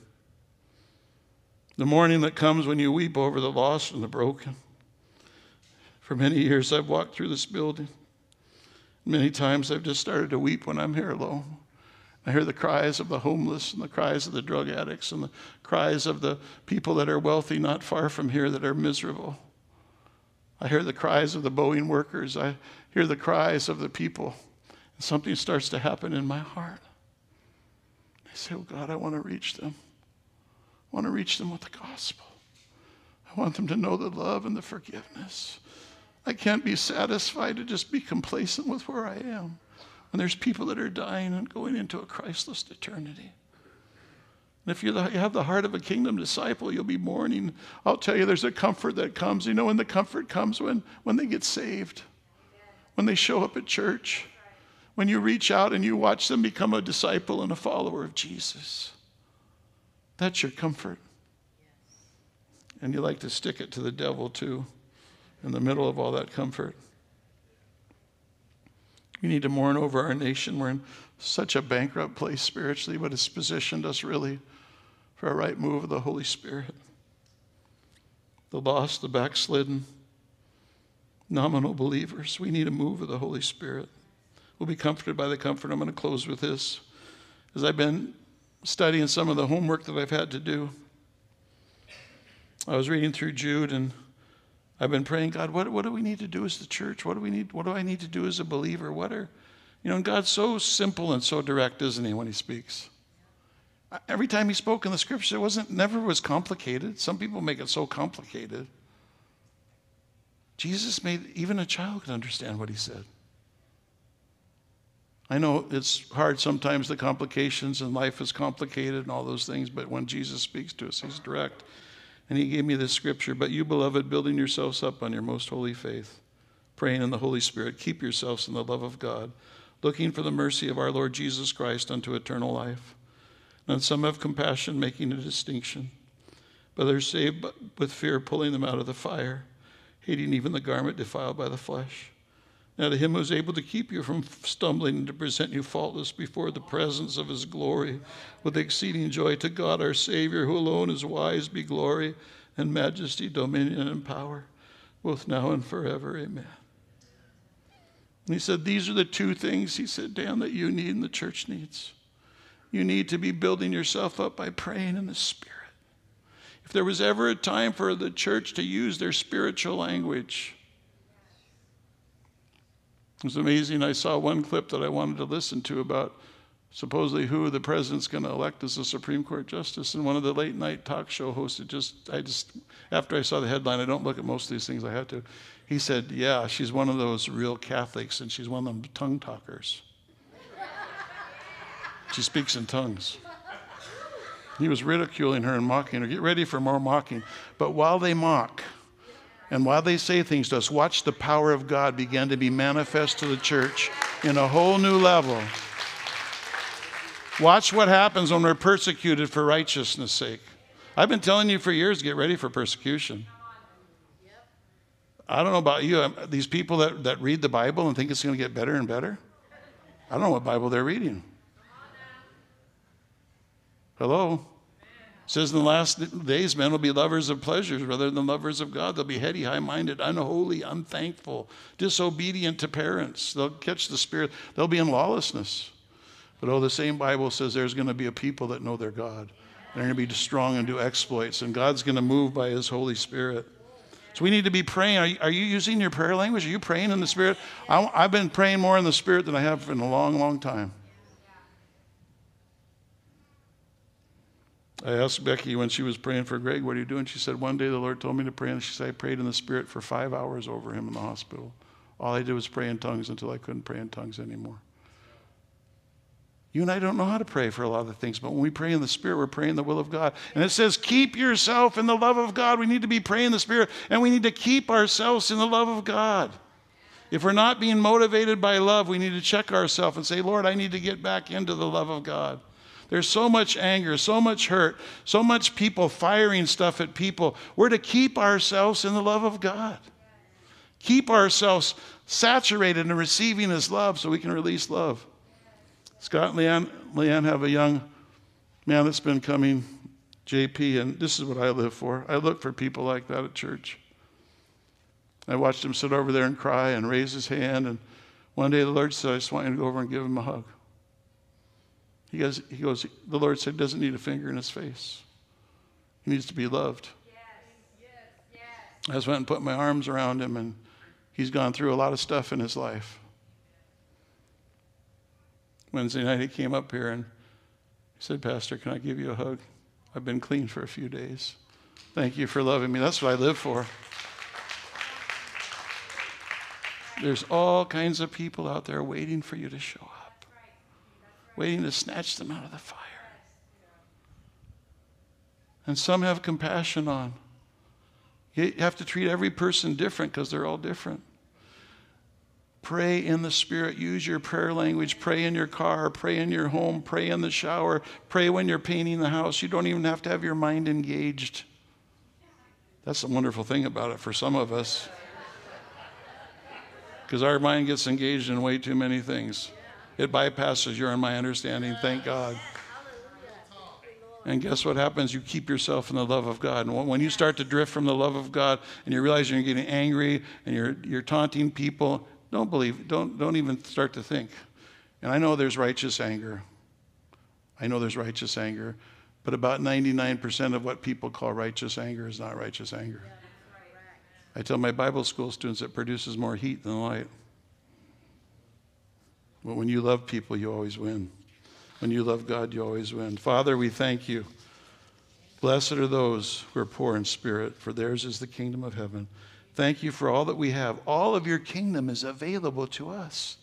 The morning that comes when you weep over the lost and the broken. For many years, I've walked through this building. Many times, I've just started to weep when I'm here alone. I hear the cries of the homeless and the cries of the drug addicts and the cries of the people that are wealthy not far from here that are miserable. I hear the cries of the Boeing workers. I hear the cries of the people. And something starts to happen in my heart. I say, Oh God, I want to reach them. I want to reach them with the gospel. I want them to know the love and the forgiveness. I can't be satisfied to just be complacent with where I am when there's people that are dying and going into a Christless eternity. And if you have the heart of a kingdom disciple, you'll be mourning. I'll tell you, there's a comfort that comes. You know, when the comfort comes when, when they get saved, when they show up at church, when you reach out and you watch them become a disciple and a follower of Jesus. That's your comfort. And you like to stick it to the devil too, in the middle of all that comfort. We need to mourn over our nation. We're in such a bankrupt place spiritually, but it's positioned us really for a right move of the Holy Spirit. The lost, the backslidden, nominal believers, we need a move of the Holy Spirit. We'll be comforted by the comfort. I'm going to close with this. As I've been studying some of the homework that I've had to do, I was reading through Jude and I've been praying, God, what, what do we need to do as the church? What do we need? What do I need to do as a believer? What are, you know, and God's so simple and so direct, isn't he, when he speaks? Every time he spoke in the scripture, it wasn't never was complicated. Some people make it so complicated. Jesus made even a child could understand what he said. I know it's hard sometimes the complications and life is complicated and all those things, but when Jesus speaks to us, he's direct. And he gave me this scripture But you, beloved, building yourselves up on your most holy faith, praying in the Holy Spirit, keep yourselves in the love of God, looking for the mercy of our Lord Jesus Christ unto eternal life. And some have compassion, making a distinction. But others saved with fear, pulling them out of the fire, hating even the garment defiled by the flesh. Now, to him who is able to keep you from stumbling and to present you faultless before the presence of his glory with exceeding joy, to God our Savior, who alone is wise, be glory and majesty, dominion and power, both now and forever. Amen. And he said, These are the two things, he said, Dan, that you need and the church needs. You need to be building yourself up by praying in the Spirit. If there was ever a time for the church to use their spiritual language, it was amazing. I saw one clip that I wanted to listen to about supposedly who the president's going to elect as a Supreme Court justice. And one of the late night talk show hosts, just, I just, after I saw the headline, I don't look at most of these things I had to. He said, Yeah, she's one of those real Catholics and she's one of them tongue talkers. she speaks in tongues. He was ridiculing her and mocking her. Get ready for more mocking. But while they mock, and while they say things to us, watch the power of God begin to be manifest to the church in a whole new level. Watch what happens when we're persecuted for righteousness' sake. I've been telling you for years get ready for persecution. I don't know about you, um, these people that, that read the Bible and think it's going to get better and better. I don't know what Bible they're reading. Hello? Says in the last days, men will be lovers of pleasures rather than lovers of God. They'll be heady, high minded, unholy, unthankful, disobedient to parents. They'll catch the spirit. They'll be in lawlessness. But oh, the same Bible says there's going to be a people that know their God. They're going to be strong and do exploits, and God's going to move by His Holy Spirit. So we need to be praying. Are you, are you using your prayer language? Are you praying in the Spirit? I, I've been praying more in the Spirit than I have in a long, long time. I asked Becky when she was praying for Greg, What are you doing? She said, One day the Lord told me to pray, and she said, I prayed in the Spirit for five hours over him in the hospital. All I did was pray in tongues until I couldn't pray in tongues anymore. You and I don't know how to pray for a lot of the things, but when we pray in the Spirit, we're praying the will of God. And it says, Keep yourself in the love of God. We need to be praying the Spirit, and we need to keep ourselves in the love of God. If we're not being motivated by love, we need to check ourselves and say, Lord, I need to get back into the love of God. There's so much anger, so much hurt, so much people firing stuff at people. We're to keep ourselves in the love of God. Keep ourselves saturated in receiving His love so we can release love. Scott and Leanne, Leanne have a young man that's been coming, JP, and this is what I live for. I look for people like that at church. I watched him sit over there and cry and raise his hand. And one day the Lord said, I just want you to go over and give him a hug. He goes, he goes, the Lord said, doesn't need a finger in his face. He needs to be loved. Yes, yes, yes. I just went and put my arms around him, and he's gone through a lot of stuff in his life. Wednesday night, he came up here and he said, Pastor, can I give you a hug? I've been clean for a few days. Thank you for loving me. That's what I live for. There's all kinds of people out there waiting for you to show up waiting to snatch them out of the fire. and some have compassion on. You have to treat every person different because they're all different. Pray in the Spirit. Use your prayer language. Pray in your car. Pray in your home. Pray in the shower. Pray when you're painting the house. You don't even have to have your mind engaged. That's the wonderful thing about it for some of us. Because our mind gets engaged in way too many things. It bypasses your and my understanding, thank God. And guess what happens? You keep yourself in the love of God. And when you start to drift from the love of God and you realize you're getting angry and you're, you're taunting people, don't believe, don't, don't even start to think. And I know there's righteous anger. I know there's righteous anger. But about 99% of what people call righteous anger is not righteous anger. I tell my Bible school students it produces more heat than light. But when you love people, you always win. When you love God, you always win. Father, we thank you. Blessed are those who are poor in spirit, for theirs is the kingdom of heaven. Thank you for all that we have. All of your kingdom is available to us.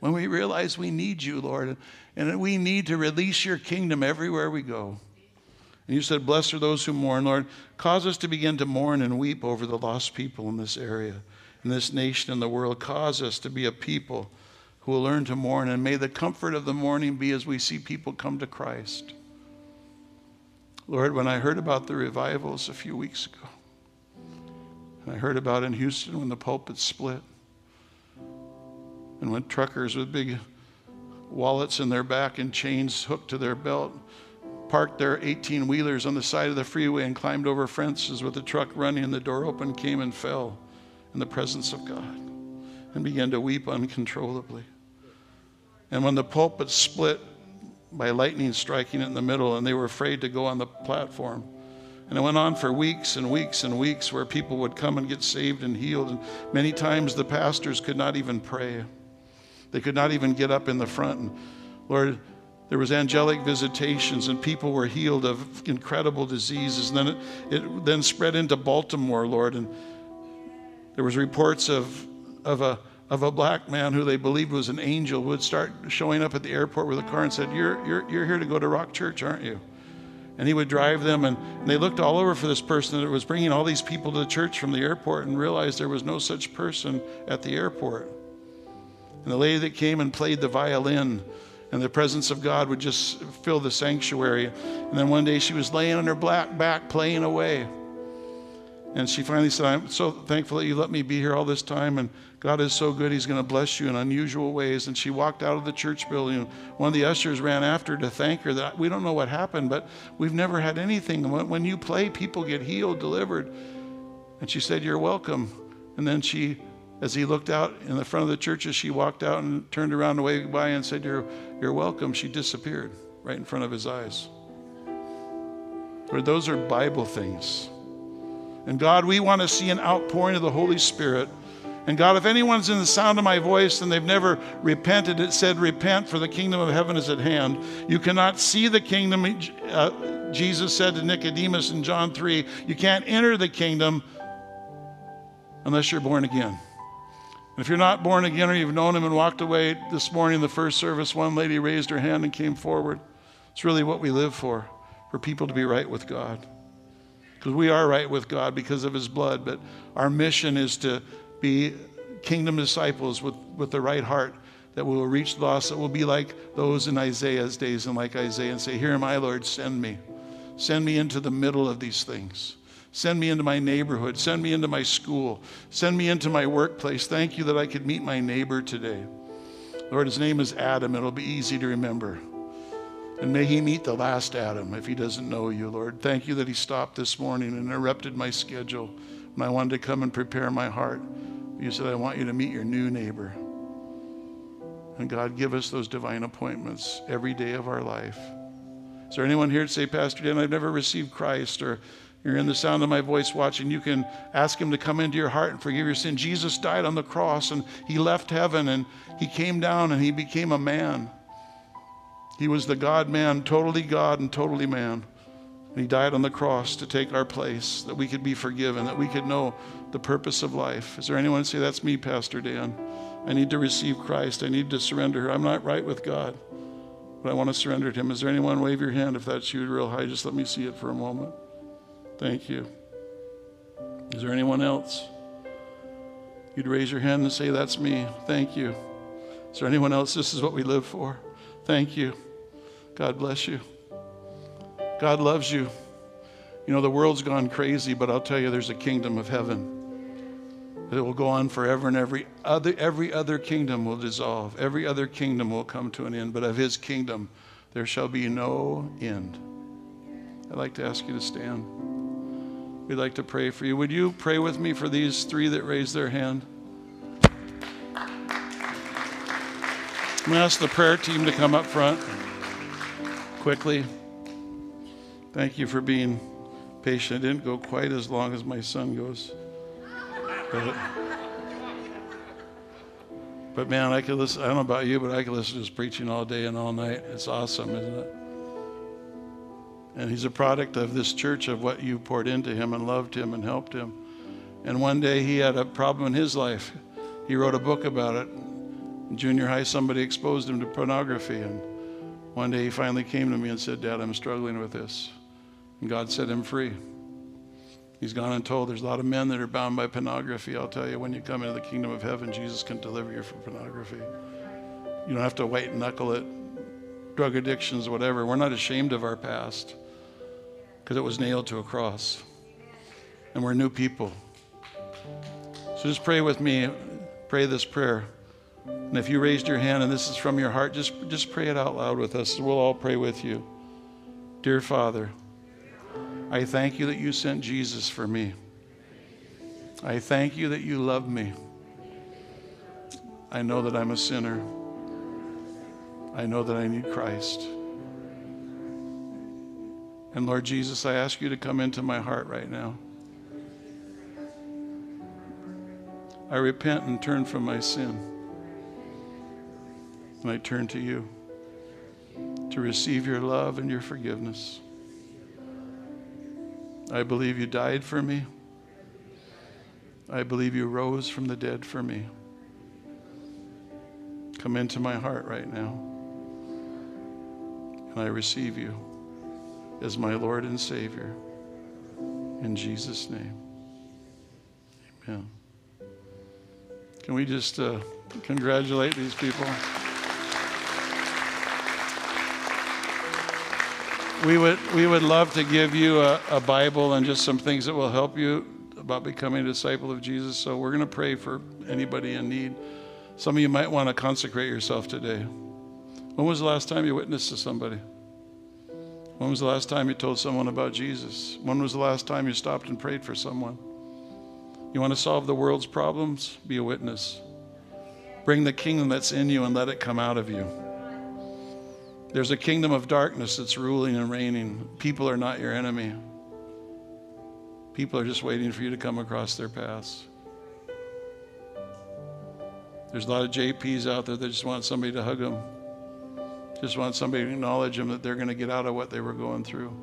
When we realize we need you, Lord, and we need to release your kingdom everywhere we go. And you said, Blessed are those who mourn, Lord. Cause us to begin to mourn and weep over the lost people in this area, in this nation, in the world. Cause us to be a people who will learn to mourn. And may the comfort of the mourning be as we see people come to Christ. Lord, when I heard about the revivals a few weeks ago, and I heard about in Houston when the pulpit split, and when truckers with big wallets in their back and chains hooked to their belt parked their 18 wheelers on the side of the freeway and climbed over fences with the truck running and the door open, came and fell in the presence of God and began to weep uncontrollably. And when the pulpit split by lightning striking it in the middle, and they were afraid to go on the platform. And it went on for weeks and weeks and weeks where people would come and get saved and healed. And many times the pastors could not even pray. They could not even get up in the front. And Lord, there was angelic visitations and people were healed of incredible diseases. And then it, it then spread into Baltimore, Lord. And there was reports of, of a of a black man who they believed was an angel would start showing up at the airport with a car and said, You're, you're, you're here to go to Rock Church, aren't you? And he would drive them, and, and they looked all over for this person that was bringing all these people to the church from the airport and realized there was no such person at the airport. And the lady that came and played the violin, and the presence of God would just fill the sanctuary. And then one day she was laying on her black back playing away. And she finally said, I'm so thankful that you let me be here all this time. And God is so good, He's going to bless you in unusual ways. And she walked out of the church building. One of the ushers ran after to thank her that we don't know what happened, but we've never had anything. When you play, people get healed, delivered. And she said, You're welcome. And then she, as he looked out in the front of the church, as she walked out and turned around to wave by and said, You're, you're welcome, she disappeared right in front of his eyes. Lord, those are Bible things. And God, we want to see an outpouring of the Holy Spirit. And God, if anyone's in the sound of my voice and they've never repented, it said, Repent, for the kingdom of heaven is at hand. You cannot see the kingdom, uh, Jesus said to Nicodemus in John 3. You can't enter the kingdom unless you're born again. And if you're not born again or you've known him and walked away this morning, in the first service, one lady raised her hand and came forward. It's really what we live for, for people to be right with God because we are right with God because of his blood. But our mission is to be kingdom disciples with, with the right heart that we will reach the lost, that will be like those in Isaiah's days and like Isaiah and say, Here am I, Lord, send me. Send me into the middle of these things. Send me into my neighborhood. Send me into my school. Send me into my workplace. Thank you that I could meet my neighbor today. Lord, his name is Adam. It'll be easy to remember. And may he meet the last Adam if he doesn't know you, Lord. Thank you that he stopped this morning and interrupted my schedule when I wanted to come and prepare my heart. You said, I want you to meet your new neighbor. And God, give us those divine appointments every day of our life. Is there anyone here to say, Pastor Dan, I've never received Christ, or you're in the sound of my voice watching, you can ask him to come into your heart and forgive your sin. Jesus died on the cross and he left heaven and he came down and he became a man. He was the God man, totally God and totally man. And he died on the cross to take our place, that we could be forgiven, that we could know the purpose of life. Is there anyone say, That's me, Pastor Dan? I need to receive Christ. I need to surrender. I'm not right with God, but I want to surrender to Him. Is there anyone? Wave your hand if that's you real high. Just let me see it for a moment. Thank you. Is there anyone else? You'd raise your hand and say, That's me. Thank you. Is there anyone else? This is what we live for. Thank you. God bless you. God loves you. You know, the world's gone crazy, but I'll tell you, there's a kingdom of heaven that will go on forever, and every other, every other kingdom will dissolve. Every other kingdom will come to an end, but of his kingdom there shall be no end. I'd like to ask you to stand. We'd like to pray for you. Would you pray with me for these three that raised their hand? I'm going to ask the prayer team to come up front quickly. Thank you for being patient. It didn't go quite as long as my son goes. But, but man, I could listen. I don't know about you, but I could listen to his preaching all day and all night. It's awesome, isn't it? And he's a product of this church, of what you poured into him and loved him and helped him. And one day he had a problem in his life. He wrote a book about it. In junior high, somebody exposed him to pornography. And one day he finally came to me and said, Dad, I'm struggling with this. And God set him free. He's gone and told there's a lot of men that are bound by pornography. I'll tell you, when you come into the kingdom of heaven, Jesus can deliver you from pornography. You don't have to white and knuckle it, drug addictions, whatever. We're not ashamed of our past because it was nailed to a cross. And we're new people. So just pray with me. Pray this prayer. And if you raised your hand and this is from your heart, just, just pray it out loud with us. We'll all pray with you. Dear Father, I thank you that you sent Jesus for me. I thank you that you love me. I know that I'm a sinner. I know that I need Christ. And Lord Jesus, I ask you to come into my heart right now. I repent and turn from my sin. I turn to you to receive your love and your forgiveness. I believe you died for me. I believe you rose from the dead for me. Come into my heart right now. And I receive you as my Lord and Savior. In Jesus' name. Amen. Can we just uh, congratulate these people? We would, we would love to give you a, a Bible and just some things that will help you about becoming a disciple of Jesus. So we're going to pray for anybody in need. Some of you might want to consecrate yourself today. When was the last time you witnessed to somebody? When was the last time you told someone about Jesus? When was the last time you stopped and prayed for someone? You want to solve the world's problems? Be a witness. Bring the kingdom that's in you and let it come out of you. There's a kingdom of darkness that's ruling and reigning. People are not your enemy. People are just waiting for you to come across their paths. There's a lot of JPs out there that just want somebody to hug them, just want somebody to acknowledge them that they're going to get out of what they were going through.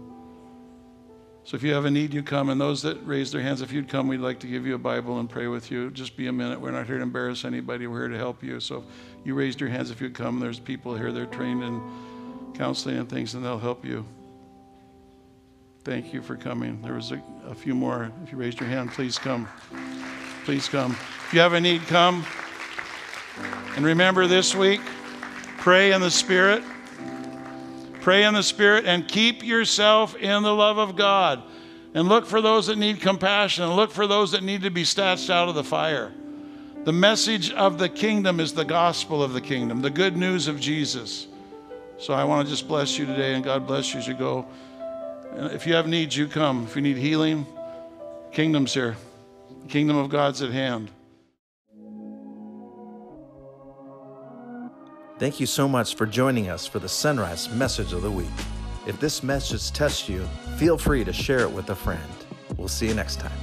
So if you have a need, you come. And those that raise their hands, if you'd come, we'd like to give you a Bible and pray with you. Just be a minute. We're not here to embarrass anybody. We're here to help you. So if you raised your hands, if you'd come, there's people here. They're trained in counseling and things, and they'll help you. Thank you for coming. There was a, a few more. If you raised your hand, please come. Please come. If you have a need, come. And remember this week, pray in the Spirit. Pray in the Spirit and keep yourself in the love of God. And look for those that need compassion and look for those that need to be snatched out of the fire. The message of the kingdom is the gospel of the kingdom, the good news of Jesus. So I want to just bless you today and God bless you as you go. And if you have needs, you come. If you need healing, kingdom's here. The kingdom of God's at hand. Thank you so much for joining us for the Sunrise Message of the Week. If this message touched you, feel free to share it with a friend. We'll see you next time.